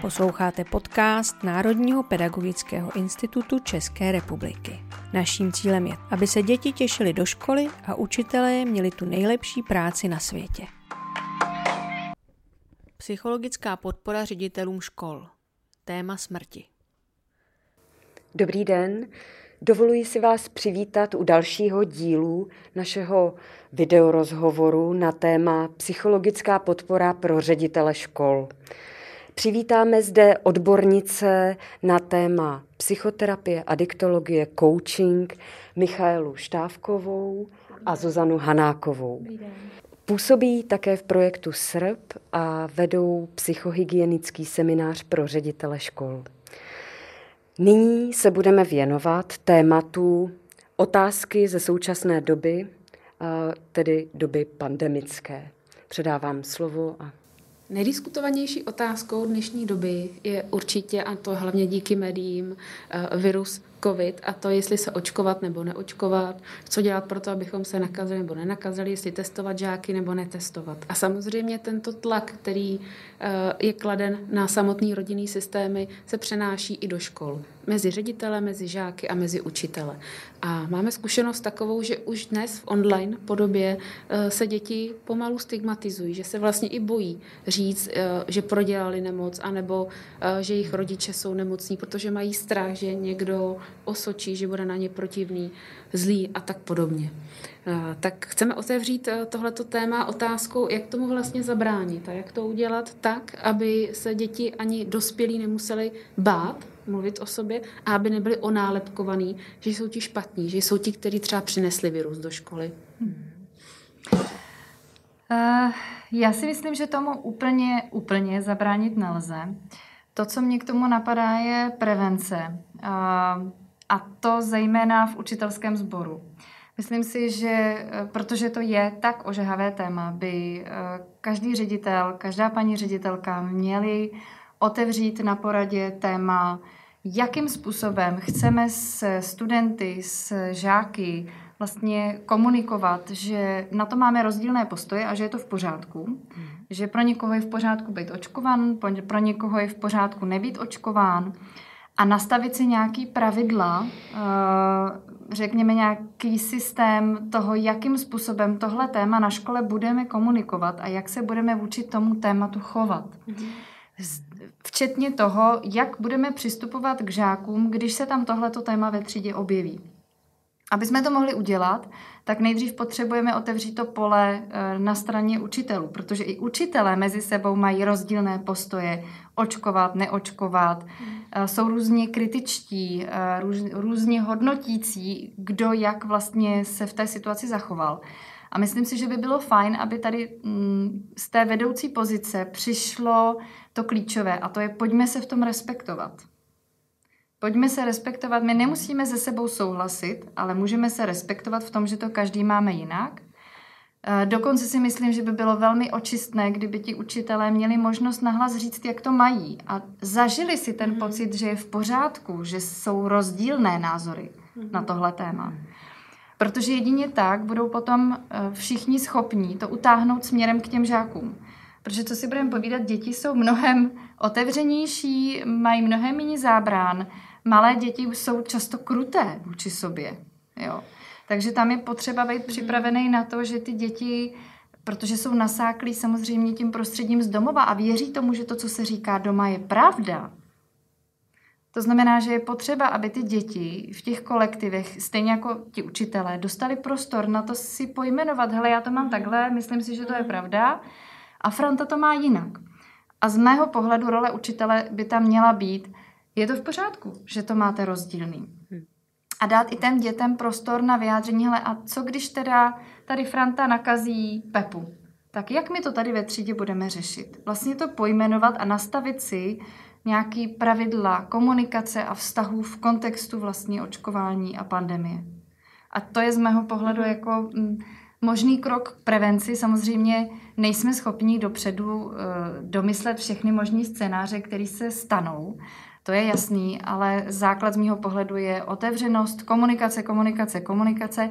Posloucháte podcast Národního pedagogického institutu České republiky. Naším cílem je, aby se děti těšily do školy a učitelé měli tu nejlepší práci na světě. Psychologická podpora ředitelům škol. Téma smrti. Dobrý den. Dovoluji si vás přivítat u dalšího dílu našeho videorozhovoru na téma psychologická podpora pro ředitele škol. Přivítáme zde odbornice na téma psychoterapie, adiktologie, coaching Michaelu Štávkovou a Zuzanu Hanákovou. Působí také v projektu SRP a vedou psychohygienický seminář pro ředitele škol. Nyní se budeme věnovat tématu otázky ze současné doby, tedy doby pandemické. Předávám slovo a Nejdiskutovanější otázkou dnešní doby je určitě, a to hlavně díky médiím, eh, virus COVID a to, jestli se očkovat nebo neočkovat, co dělat pro to, abychom se nakazili nebo nenakazili, jestli testovat žáky nebo netestovat. A samozřejmě tento tlak, který eh, je kladen na samotný rodinný systémy, se přenáší i do škol. Mezi ředitele, mezi žáky a mezi učitele. A máme zkušenost takovou, že už dnes v online podobě eh, se děti pomalu stigmatizují, že se vlastně i bojí říct, eh, že prodělali nemoc, anebo že jejich rodiče jsou nemocní, protože mají strach, že někdo osočí, že bude na ně protivný, zlý a tak podobně. Tak chceme otevřít e, tohleto téma otázkou, jak tomu vlastně zabránit a jak to udělat tak, aby se děti ani dospělí nemuseli bát mluvit o sobě a aby nebyli onálepkovaní, že jsou ti špatní, že jsou ti, kteří třeba přinesli virus do školy. Hmm. Uh, já si myslím, že tomu úplně, úplně zabránit nelze. To, co mě k tomu napadá, je prevence. Uh, a to zejména v učitelském sboru. Myslím si, že eh, protože to je tak ožehavé téma, by eh, každý ředitel, každá paní ředitelka měli otevřít na poradě téma, jakým způsobem chceme s studenty, s žáky vlastně komunikovat, že na to máme rozdílné postoje a že je to v pořádku. Hmm. Že pro někoho je v pořádku být očkován, pro někoho je v pořádku nebýt očkován a nastavit si nějaký pravidla, eh, řekněme nějaký systém toho, jakým způsobem tohle téma na škole budeme komunikovat a jak se budeme vůči tomu tématu chovat. Mhm. Včetně toho, jak budeme přistupovat k žákům, když se tam tohleto téma ve třídě objeví. Aby jsme to mohli udělat, tak nejdřív potřebujeme otevřít to pole eh, na straně učitelů, protože i učitelé mezi sebou mají rozdílné postoje, očkovat, neočkovat, hmm. jsou různě kritičtí, eh, růz, různě hodnotící, kdo jak vlastně se v té situaci zachoval. A myslím si, že by bylo fajn, aby tady mm, z té vedoucí pozice přišlo to klíčové a to je pojďme se v tom respektovat. Pojďme se respektovat. My nemusíme se sebou souhlasit, ale můžeme se respektovat v tom, že to každý máme jinak. Eh, dokonce si myslím, že by bylo velmi očistné, kdyby ti učitelé měli možnost nahlas říct, jak to mají a zažili si ten mm-hmm. pocit, že je v pořádku, že jsou rozdílné názory mm-hmm. na tohle téma. Protože jedině tak budou potom eh, všichni schopní to utáhnout směrem k těm žákům. Protože co si budeme povídat, děti jsou mnohem otevřenější, mají mnohem méně zábrán, malé děti jsou často kruté vůči sobě. Jo. Takže tam je potřeba být připravený na to, že ty děti, protože jsou nasáklí samozřejmě tím prostředím z domova a věří tomu, že to, co se říká doma, je pravda. To znamená, že je potřeba, aby ty děti v těch kolektivech, stejně jako ti učitelé, dostali prostor na to si pojmenovat, hele, já to mám takhle, myslím si, že to je pravda a Franta to má jinak. A z mého pohledu role učitele by tam měla být, je to v pořádku, že to máte rozdílný. Hm. A dát i těm dětem prostor na vyjádření, hele, a co když teda tady Franta nakazí Pepu? Tak jak my to tady ve třídě budeme řešit? Vlastně to pojmenovat a nastavit si nějaký pravidla komunikace a vztahů v kontextu vlastně očkování a pandemie. A to je z mého pohledu jako mm, možný krok k prevenci. Samozřejmě nejsme schopni dopředu eh, domyslet všechny možné scénáře, které se stanou, to je jasný, ale základ z mého pohledu je otevřenost, komunikace, komunikace, komunikace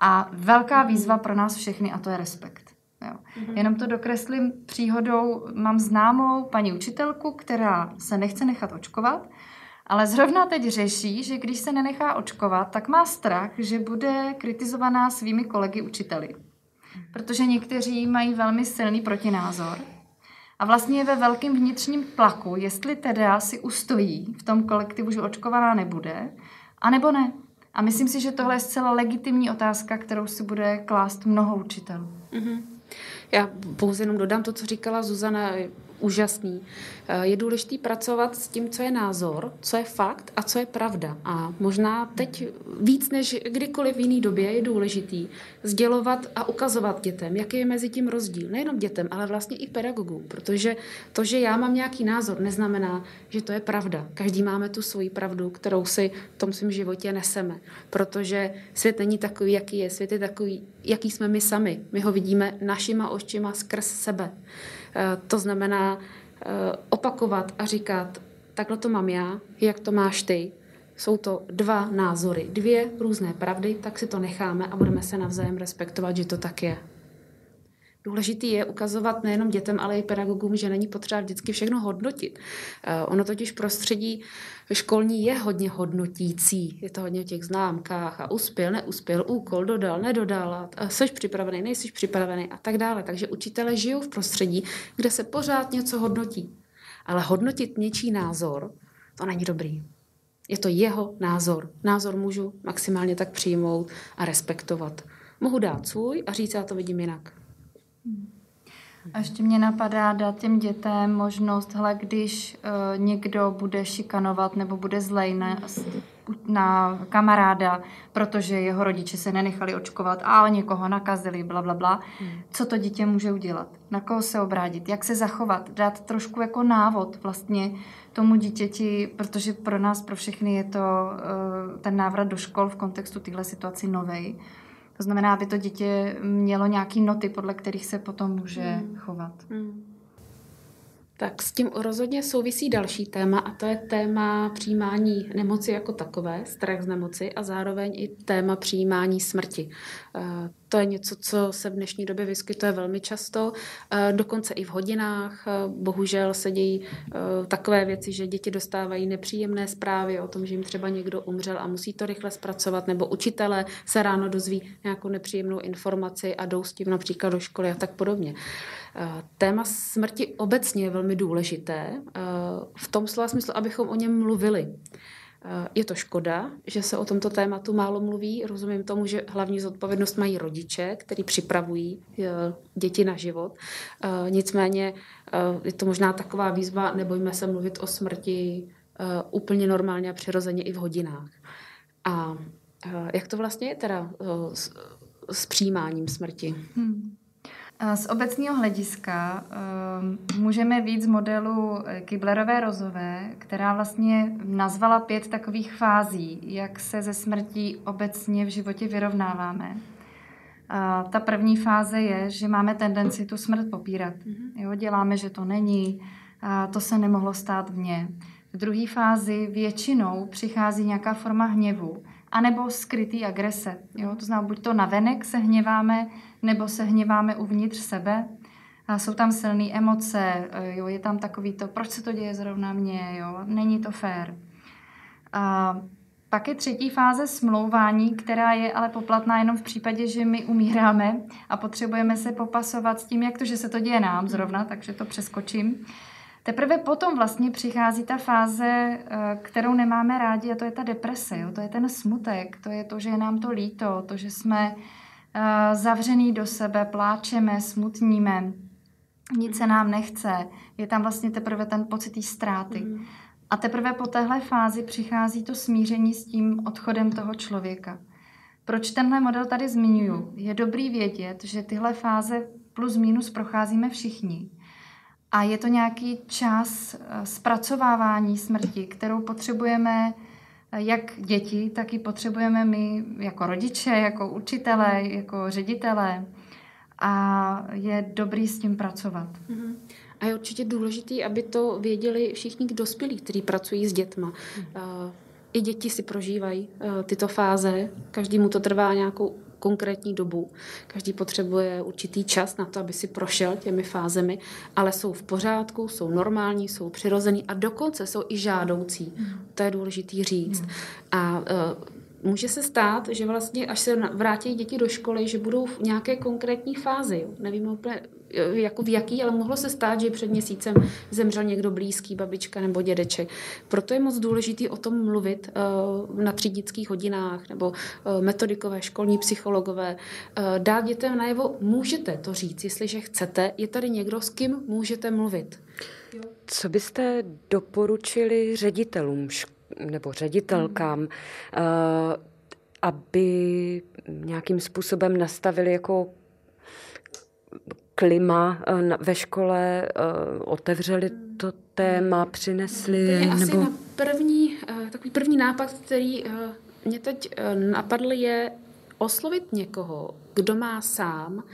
a velká výzva pro nás všechny a to je respekt. Jo. Mm-hmm. Jenom to dokreslím příhodou. Mám známou paní učitelku, která se nechce nechat očkovat, ale zrovna teď řeší, že když se nenechá očkovat, tak má strach, že bude kritizovaná svými kolegy učiteli. Protože někteří mají velmi silný protinázor a vlastně je ve velkém vnitřním tlaku, jestli teda si ustojí v tom kolektivu, že očkovaná nebude, anebo ne. A myslím si, že tohle je zcela legitimní otázka, kterou si bude klást mnoho učitelů. Mm-hmm. Já pouze jenom dodám to, co říkala Zuzana úžasný. Eh, je důležité pracovat s tím, co je názor, co je fakt a co je pravda. A možná teď víc než kdykoliv v jiný době je důležitý sdělovat a ukazovat dětem, jaký je mezi tím rozdíl. Nejenom dětem, ale vlastně i pedagogům. Protože to, že já mám nějaký názor, neznamená, že to je pravda. Každý máme tu svoji pravdu, kterou si v tom svém životě neseme. Protože svět není takový, jaký je. Svět je takový, jaký jsme my sami. My ho vidíme našima očima skrz sebe. Eh, to znamená eh, opakovat a říkat, takhle to mám já, jak to máš ty. Jsou to dva názory, dvě různé pravdy, tak si to necháme a budeme se navzájem respektovat, že to tak je. Důležitý je ukazovat nejenom dětem, ale i pedagogům, že není potřeba vždycky všechno hodnotit. Eh, ono totiž prostředí školní je hodně hodnotící. Je to hodně o těch známkách a uspěl, neuspěl, úkol, dodal, nedodal, jsi připravený, nejsi připravený a tak dále. Takže učitele žijou v prostředí, kde se pořád něco hodnotí. Ale hodnotit něčí názor, to není dobrý. Je to jeho názor. Názor můžu maximálně tak přijmout a respektovat. Mohu dát svůj a říct, já to vidím jinak. A ještě mě napadá dát těm dětem možnost, hele, když uh, někdo bude šikanovat nebo bude zlej na, na kamaráda, protože jeho rodiče se nenechali očkovat a někoho nakazili, bla, bla, bla, hmm. co to dítě může udělat? Na koho se obrátit? Jak se zachovat? Dát trošku jako návod vlastně tomu dítěti, protože pro nás, pro všechny je to uh, ten návrat do škol v kontextu téhle situaci novej. To znamená, aby to dítě mělo nějaký noty, podle kterých se potom může hmm. chovat. Hmm. Tak s tím rozhodně souvisí další téma a to je téma přijímání nemoci jako takové, strach z nemoci a zároveň i téma přijímání smrti. Eh, to je něco, co se v dnešní době vyskytuje velmi často, eh, dokonce i v hodinách. Eh, bohužel se dějí takové věci, že děti dostávají nepříjemné zprávy o tom, že jim třeba někdo umřel a musí to rychle zpracovat, nebo učitelé se ráno dozví nějakou nepříjemnou informaci a jdou s tím například do školy a tak podobně. Téma smrti obecně je velmi důležité v tom slova smyslu, abychom o něm mluvili. Je to škoda, že se o tomto tématu málo mluví. Rozumím tomu, že hlavní zodpovědnost mají rodiče, kteří připravují e, děti na život. E, nicméně je to možná taková výzva, nebojme se mluvit o smrti úplně normálně a přirozeně i v hodinách. A jak to vlastně je teda s, s přijímáním smrti? Hmm. Z obecního hlediska um, můžeme víc modelu eh, Kiblerové rozové, která vlastně nazvala pět takových fází, jak se ze smrtí obecně v životě vyrovnáváme. A ta první fáze je, že máme tendenci tu smrt popírat. Mhm. Jo, děláme, že to není, a to se nemohlo stát v ně. V druhé fázi většinou přichází nějaká forma hněvu, anebo skrytý agrese. Jo? To znamená, buď to navenek se hněváme, nebo se hněváme uvnitř sebe. A jsou tam silné emoce, jo? je tam takový to, proč se to děje zrovna mně, jo? není to fér. A pak je třetí fáze smlouvání, která je ale poplatná jenom v případě, že my umíráme a potřebujeme se popasovat s tím, jak to, že se to děje nám zrovna, takže to přeskočím. Teprve potom vlastně přichází ta fáze, eh, kterou nemáme rádi a to je ta deprese, jo? to je ten smutek, to je to, že je nám to líto, to, že jsme eh, zavřený do sebe, pláčeme, smutníme, nic se nám nechce, je tam vlastně teprve ten pocit té ztráty. Mm. A teprve po téhle fázi přichází to smíření s tím odchodem toho člověka. Proč tenhle model tady zmiňuju? Je dobrý vědět, že tyhle fáze plus minus procházíme všichni a je to nějaký čas eh, zpracovávání smrti, kterou potřebujeme eh, jak děti, tak i potřebujeme my jako rodiče, jako učitelé, jako ředitelé. A je dobrý s tím pracovat. Mm-hmm. A je určitě důležité, aby to věděli všichni dospělí, kteří pracují s dětma. Mm. I děti si prožívají tyto fáze, každému to trvá nějakou konkrétní dobu. Každý potřebuje určitý čas na to, aby si prošel těmi fázemi, ale jsou v pořádku, jsou normální, jsou přirozený a dokonce jsou i žádoucí. To je důležitý říct. A může se stát, že vlastně, až se vrátí děti do školy, že budou v nějaké konkrétní fázi. Nevím úplně, jako v jaký, ale mohlo se stát, že před měsícem zemřel někdo blízký, babička nebo dědeček. Proto je moc důležité o tom mluvit uh, na třídických hodinách nebo uh, metodikové, školní psychologové. Dát dětem najevo, můžete to říct, jestliže chcete, je tady někdo, s kým můžete mluvit. Co byste doporučili ředitelům nebo ředitelkám, aby nějakým způsobem nastavili jako klima eh, ve škole, eh, otevřeli to téma, přinesli? To je nebo... asi na první, takový první nápad, který mě teď napadl, je oslovit někoho, kdo má sám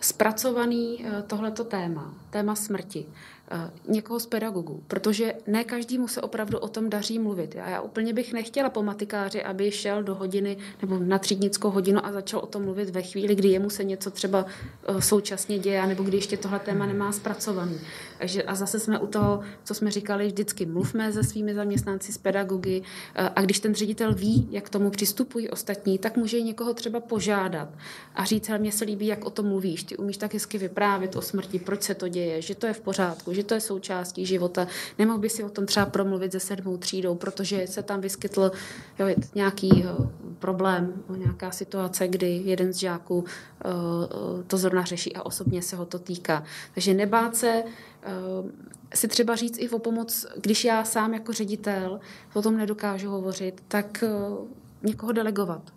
zpracovaný tohleto téma, téma smrti. Eh, někoho z pedagogů, protože ne každému se opravdu o tom daří mluvit. Já, já úplně bych nechtěla po matikáři, aby šel do hodiny nebo na třídnickou hodinu a začal o tom mluvit ve chvíli, kdy jemu se něco třeba eh, současně děje, nebo kdy ještě tohle téma nemá zpracovaný. Takže a zase jsme u toho, co jsme říkali, vždycky mluvme se svými zaměstnanci, s pedagogy eh, a když ten ředitel ví, jak k tomu přistupují ostatní, tak může někoho třeba požádat a říct, mně se líbí, jak o tom mluvíš, ty umíš tak hezky vyprávět o smrti, proč se to děje, že to je v pořádku, že to je součástí života. Nemohl by si o tom třeba promluvit se sedmou třídou, protože se tam vyskytl jo, nějaký jo, problém, nějaká situace, kdy jeden z žáků uh, to zrovna řeší a osobně se ho to týká. Takže nebát se uh, si třeba říct i o pomoc, když já sám jako ředitel o tom nedokážu hovořit, tak uh, někoho delegovat.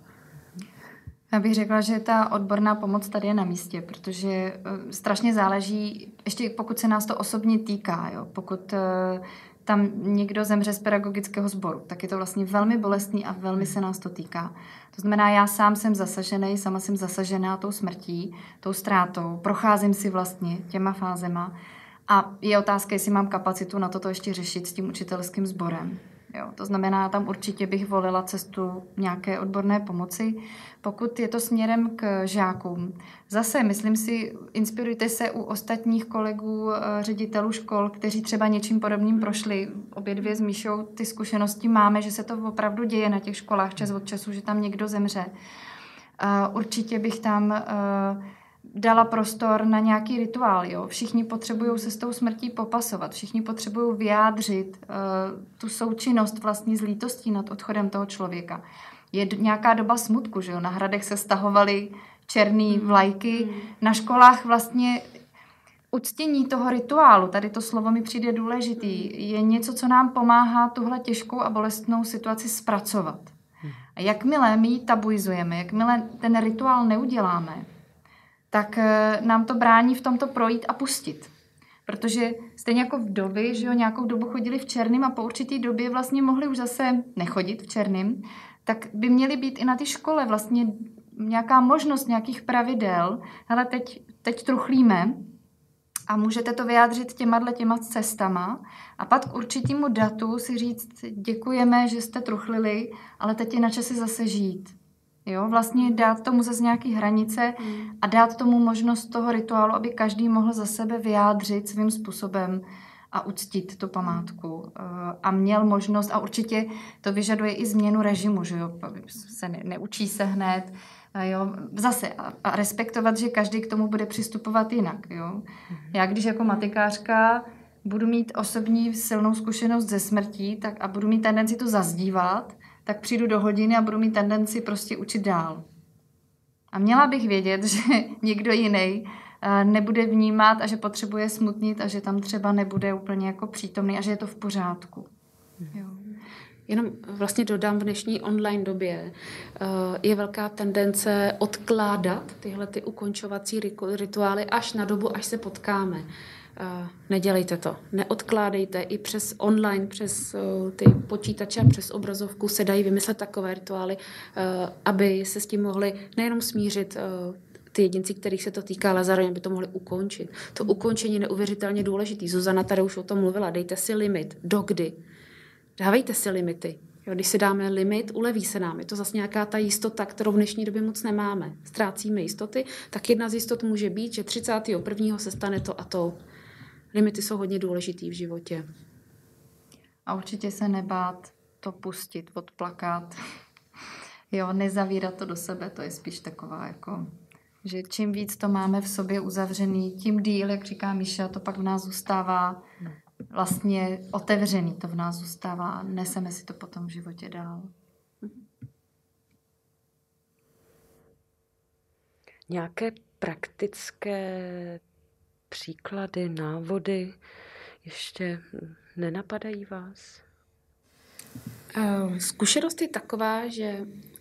Já bych řekla, že ta odborná pomoc tady je na místě, protože eh, strašně záleží, ještě pokud se nás to osobně týká, jo, pokud eh, tam někdo zemře z pedagogického sboru, tak je to vlastně velmi bolestný a velmi se nás to týká. To znamená, já sám jsem zasažený, sama jsem zasažená tou smrtí, tou ztrátou, procházím si vlastně těma fázema a je otázka, jestli mám kapacitu na toto ještě řešit s tím učitelským sborem. Jo, to znamená, tam určitě bych volila cestu nějaké odborné pomoci. Pokud je to směrem k žákům, zase myslím si, inspirujte se u ostatních kolegů, eh, ředitelů škol, kteří třeba něčím podobným prošli. Obě dvě s Míšou ty zkušenosti máme, že se to opravdu děje na těch školách čas od času, že tam někdo zemře. Určitě bych tam eh, dala prostor na nějaký rituál. Jo? Všichni potřebují se s tou smrtí popasovat, všichni potřebují vyjádřit uh, tu součinnost vlastní s lítostí nad odchodem toho člověka. Je d- nějaká doba smutku, že jo? Na hradech se stahovaly černé hmm. vlajky, mm. na školách vlastně uctění toho rituálu, tady to slovo mi přijde důležitý, hmm. je něco, co nám pomáhá tuhle těžkou a bolestnou situaci zpracovat. Hmm. A jakmile my ji tabuizujeme, jakmile ten rituál neuděláme, tak eh, nám to brání v tomto projít a pustit. Protože stejně jako v době, že jo, nějakou dobu chodili v černém a po určitý době vlastně mohli už zase nechodit v černém, tak by měly být i na té škole vlastně nějaká možnost nějakých pravidel. Ale teď, teď truchlíme a můžete to vyjádřit těma těma cestama a pak k určitému datu si říct děkujeme, že jste truchlili, ale teď je na čase zase žít. Jo, vlastně dát tomu zase nějaké hranice a dát tomu možnost toho rituálu, aby každý mohl za sebe vyjádřit svým způsobem a uctít tu památku. Eh, a měl možnost, a určitě to vyžaduje i změnu režimu, že jo, se ne, neučí se hned, jo, zase a, a respektovat, že každý k tomu bude přistupovat jinak, jo. Já když jako matikářka budu mít osobní silnou zkušenost ze smrtí tak a budu mít tendenci to zazdívat, tak přijdu do hodiny a budu mít tendenci prostě učit dál. A měla bych vědět, že někdo jiný eh, nebude vnímat a že potřebuje smutnit a že tam třeba nebude úplně jako přítomný a že je to v pořádku. Jo. Jenom vlastně dodám, v dnešní online době eh, je velká tendence odkládat tyhle ty ukončovací rituály až na dobu, až se potkáme. Nedělejte to. Neodkládejte. I přes online, přes uh, ty počítače, přes obrazovku se dají vymyslet takové rituály, uh, aby se s tím mohli nejenom smířit ty jedinci, kterých se to týká, ale zároveň by to mohli ukončit. To ukončení je neuvěřitelně důležitý. Zuzana tady už o tom mluvila. Dejte si limit. Dokdy? Dávejte si limity. Jo, když si dáme limit, uleví se nám. Je to zase nějaká ta jistota, kterou v dnešní době moc nemáme. Ztrácíme jistoty, tak jedna z jistot může být, že 31. se stane to a to. Limity jsou hodně důležitý v životě. A určitě se nebát to pustit, odplakat. Jo, nezavírat to do sebe, to je spíš taková jako že čím víc to máme v sobě uzavřený, tím díl, jak říká Míša, to pak v nás zůstává vlastně otevřený, to v nás zůstává a neseme si to potom v životě dál. Nějaké praktické příklady, návody ještě nenapadají vás? Eh, zkušenost je taková, že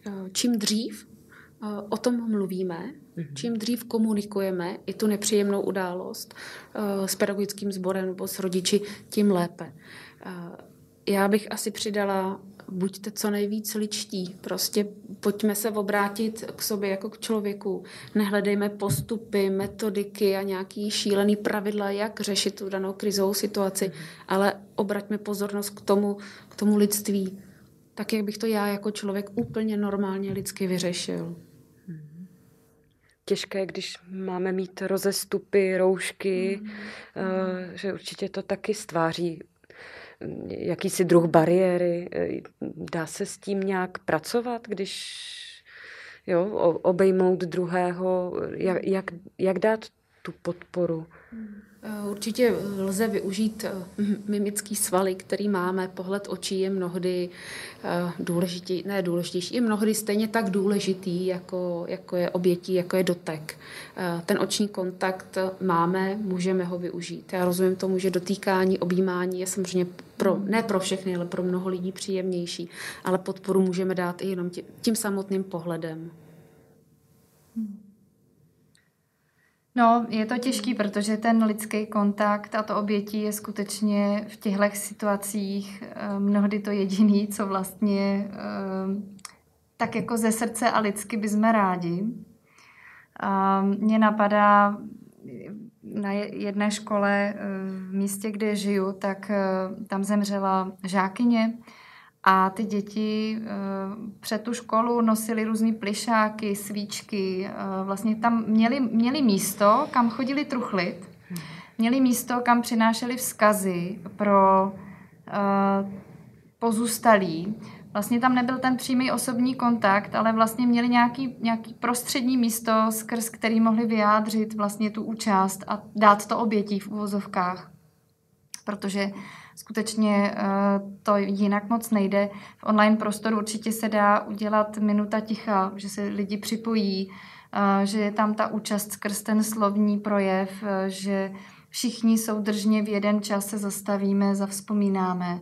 eh, čím dřív eh, o tom mluvíme, mhm. čím dřív komunikujeme i tu nepříjemnou událost s pedagogickým sborem nebo s rodiči, tím lépe. Já bych asi přidala buďte co nejvíc ličtí. Prostě pojďme se obrátit k sobě jako k člověku. Nehledejme postupy, metodiky a nějaký šílený pravidla, jak řešit tu danou krizovou situaci, ale obraťme pozornost k tomu, k tomu lidství. Tak, jak bych to já jako člověk úplně normálně lidsky vyřešil. Těžké, když máme mít rozestupy, roušky, mm. že určitě to taky stváří jakýsi druh bariéry. Dá se s tím nějak pracovat, když jo, obejmout druhého, jak, jak, jak dát tu podporu? Eh, určitě lze využít eh, mimický svaly, který máme. Pohled očí je mnohdy eh, důležitý, ne důležitější, je mnohdy stejně tak důležitý, jako, jako je obětí, jako je dotek. Ten oční kontakt máme, můžeme ho využít. Já rozumím tomu, že dotýkání, objímání je samozřejmě pro, ne pro všechny, ale pro mnoho lidí příjemnější, ale podporu můžeme dát i jenom tím, tím samotným pohledem. No, je to těžký, protože ten lidský kontakt a to obětí je skutečně v těchto situacích eh, mnohdy to jediný, co vlastně eh, tak jako ze srdce a lidsky bychom rádi. A mně napadá na jedné škole eh, v místě, kde žiju, tak tam zemřela žákyně, a ty děti eh, před tu školu nosily různé plišáky, svíčky. Eh, vlastně tam měli, měli místo, kam chodili truchlit. Měli místo, kam přinášeli vzkazy pro eh, pozůstalí. Vlastně tam nebyl ten přímý osobní kontakt, ale vlastně měli nějaký, nějaký prostřední místo, skrz který mohli vyjádřit vlastně tu účast a dát to obětí v uvozovkách. Protože skutečně eh, to jinak moc nejde. V online prostoru určitě se dá udělat minuta ticha, že se lidi připojí, eh, že je tam ta účast skrz ten slovní projev, eh, že všichni soudržně v jeden čas se zastavíme, zavzpomínáme.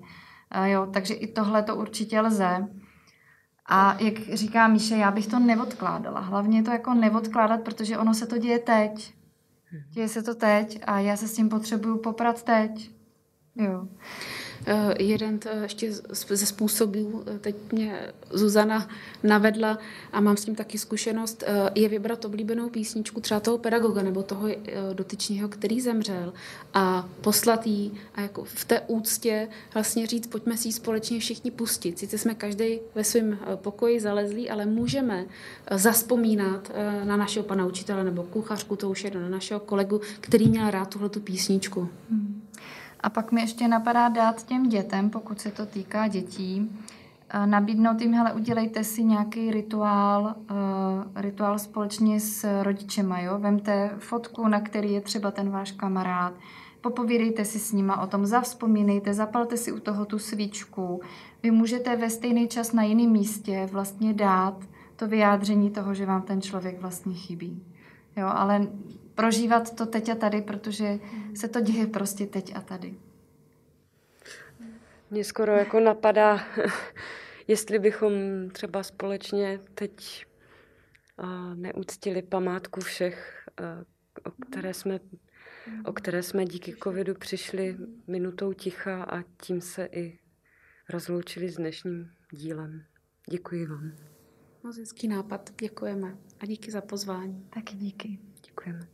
Jo, takže i tohle to určitě lze. A jak říká Míše, já bych to neodkládala. Hlavně to jako neodkládat, protože ono se to děje teď. Děje se to teď a já se s tím potřebuju poprat teď. Jo. Uh, jeden to ještě ze způsobů, eh, teď mě Zuzana navedla a mám s tím taky zkušenost, je vybrat oblíbenou písničku třeba toho pedagoga nebo toho dotyčního, který zemřel a poslat jí a jako v té úctě vlastně říct, pojďme si ji společně všichni pustit. Sice jsme každý ve svém pokoji zalezlí, ale můžeme zaspomínat na našeho pana učitele nebo kuchařku, to už je na našeho kolegu, který měl rád tuhle tu písničku. Hmm. A pak mi ještě napadá dát těm dětem, pokud se to týká dětí, eh, nabídnout jim, hele, udělejte si nějaký rituál, uh, rituál společně s rodičema, jo? Vemte fotku, na který je třeba ten váš kamarád, popovídejte si s nima o tom, zavzpomínejte, zapalte si u toho tu svíčku. Vy můžete ve stejný čas na jiném místě vlastně dát to vyjádření toho, že vám ten člověk vlastně chybí. Jo, ale prožívat to teď a tady, protože se to děje prostě teď a tady. Mně skoro jako napadá, jestli bychom třeba společně teď neúctili památku všech, o které jsme, o které jsme díky covidu přišli minutou ticha a tím se i rozloučili s dnešním dílem. Děkuji vám. Moc hezký nápad, děkujeme a díky za pozvání. Taky díky. Děkujeme.